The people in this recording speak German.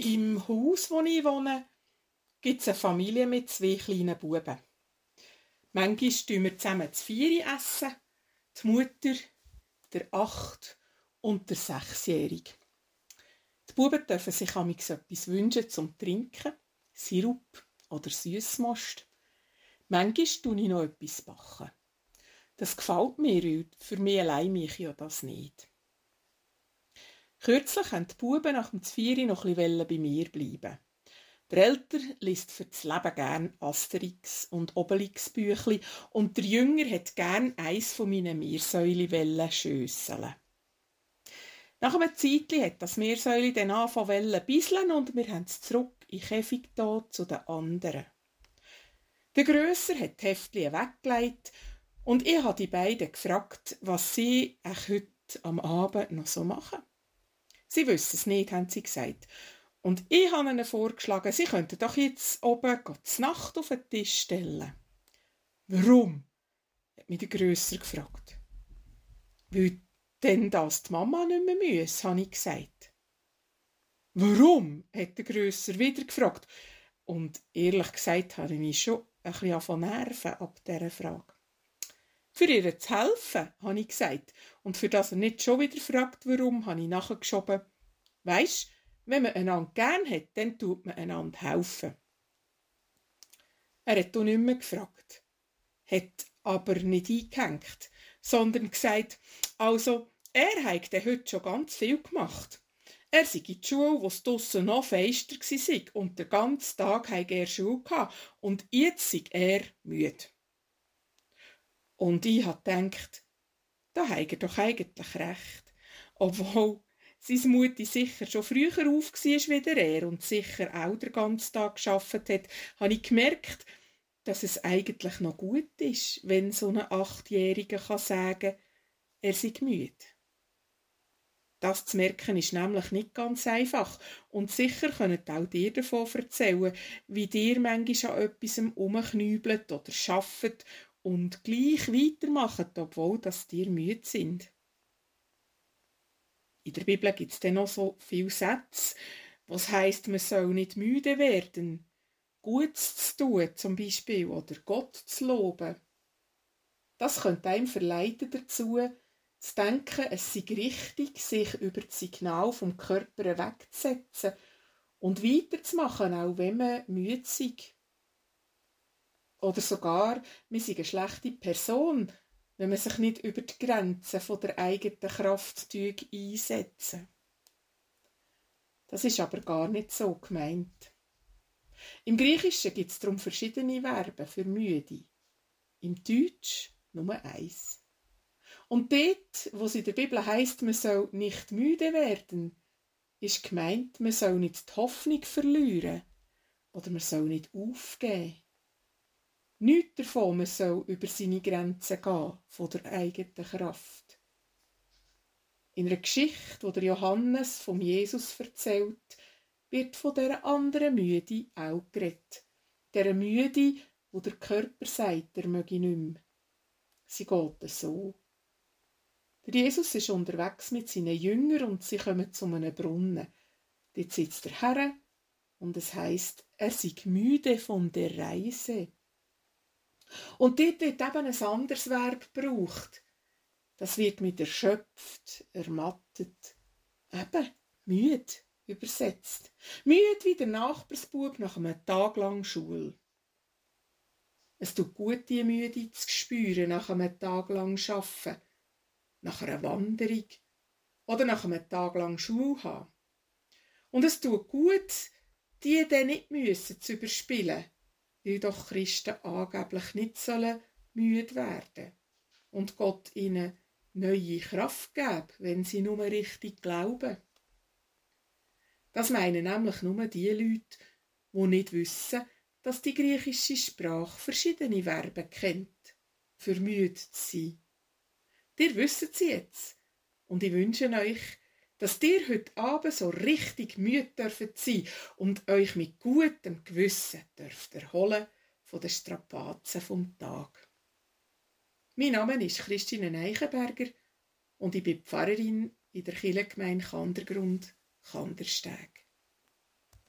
Im Haus, wo ich wohne, gibt es eine Familie mit zwei kleinen Buben. Manchmal essen wir zusammen zu vier essen. Die Mutter, der acht und der sechsjährige. Die Buben dürfen sich amigs etwas wünschen zum Trinken, Sirup oder Süßmost. Manchmal tue ich noch etwas backen. Das gefällt mir, weil für mich allein mich ja das nicht. Kürzlich haben die Buben nach dem Zvieri noch ein bisschen bei mir bleiben. Der Älter liest für das Leben gern Asterix und Obelix Büchli und der Jünger hat gern eins von meinen Meersäuli schösseln. Nach einem Zeitli hat das Meersäuli dann angefangen bisseln und wir haben es zurück in Käfig zu den anderen. Der Grösser hat die Heftchen weggelegt und ich habe die beiden gefragt, was sie heute am Abend noch so machen. Sie wissen es nicht, haben sie gesagt. Und ich habe ihnen vorgeschlagen, sie könnten doch jetzt oben die Nacht auf den Tisch stellen. Warum? hat mich der Grösser gefragt. Weil denn das die Mama nicht mehr muss, habe ich gesagt. Warum? hat der Grösser wieder gefragt. Und ehrlich gesagt habe ich mich schon ein bisschen von Nerven ab dieser Frage. Für ihr zu helfen, habe ich gesagt. Und für das er nicht schon wieder fragt, warum, habe ich nachgeschoben. Weisst, wenn man einander gern hat, dann tut man einander helfen. Er hat auch nicht mehr gefragt, hat aber nicht eingehängt, sondern gesagt, also, er hat heute schon ganz viel gemacht. Er sei in die Schule, wo es draussen noch feister war, und den ganzen Tag hatte er Schule und jetzt sei er müde. Und ich habe gedacht, da hat er doch eigentlich recht. Obwohl sein Mutti sicher schon früher auf war wie er und sicher auch den ganzen Tag geschafft hat, habe ich gemerkt, dass es eigentlich noch gut ist, wenn so ein Achtjähriger kann sagen, er sei müde. Das zu merken ist nämlich nicht ganz einfach. Und sicher könnt auch dir davon erzählen, wie dir manchmal an etwas umknübelt oder schafft und gleich weitermachen, obwohl das dir müde sind. In der Bibel gibt es dann noch so viele Sätze, was heißt, man soll nicht müde werden, Gutes zu tun zum Beispiel oder Gott zu loben. Das könnte einem verleiten dazu, zu denken, es sei richtig, sich über das Signal vom Körper wegzusetzen und weiterzumachen, auch wenn man müde ist. Oder sogar, wir sind eine schlechte Person, wenn man sich nicht über die Grenzen von der eigenen Kraft einsetzen. Das ist aber gar nicht so gemeint. Im Griechischen gibt es darum verschiedene Verben für müde. Im Deutsch nur eins. Und dort, wo es in der Bibel heißt, man soll nicht müde werden, ist gemeint, man soll nicht die Hoffnung verlieren oder man soll nicht aufgeben. Nichts davon, man soll über seine Grenzen gehen, von der eigenen Kraft. In einer Geschichte, wo der Johannes vom Jesus erzählt, wird von der anderen Müde auch geredet. Der Müde, wo der Körper sagt, er möge nicht mehr. Sie geht so. Der Jesus ist unterwegs mit seinen Jüngern und sie kommen zu einem Brunnen. Dort sitzt der Herr und es heißt, er sei müde von der Reise. Und dort wird eben ein anderes Verb gebraucht. Das wird mit erschöpft, ermattet, eben müde übersetzt. Müde wie der Nachbarsbub nach einem Tag lang Schule. Es tut gut, die Müde zu spüren nach einem Tag lang Arbeiten, nach einer Wanderung oder nach einem Tag lang Schule haben. Und es tut gut, die dann nicht müssen zu überspielen doch Christen angeblich nicht sollen müde werden und Gott ihnen neue Kraft geben, wenn sie nur richtig glauben. Das meinen nämlich nur die Leute, die nicht wissen, dass die griechische Sprache verschiedene Verben kennt, für müde zu sein. Ihr wisst sie jetzt. Und ich wünsche euch, dass ihr heute Abend so richtig müde dürft sein und euch mit gutem Gewissen dürft erholen von den Strapazen vom Tag. Mein Name ist Christine Eichenberger und ich bin Pfarrerin in der Kirchengemeinde Kandergrund, Kandersteg.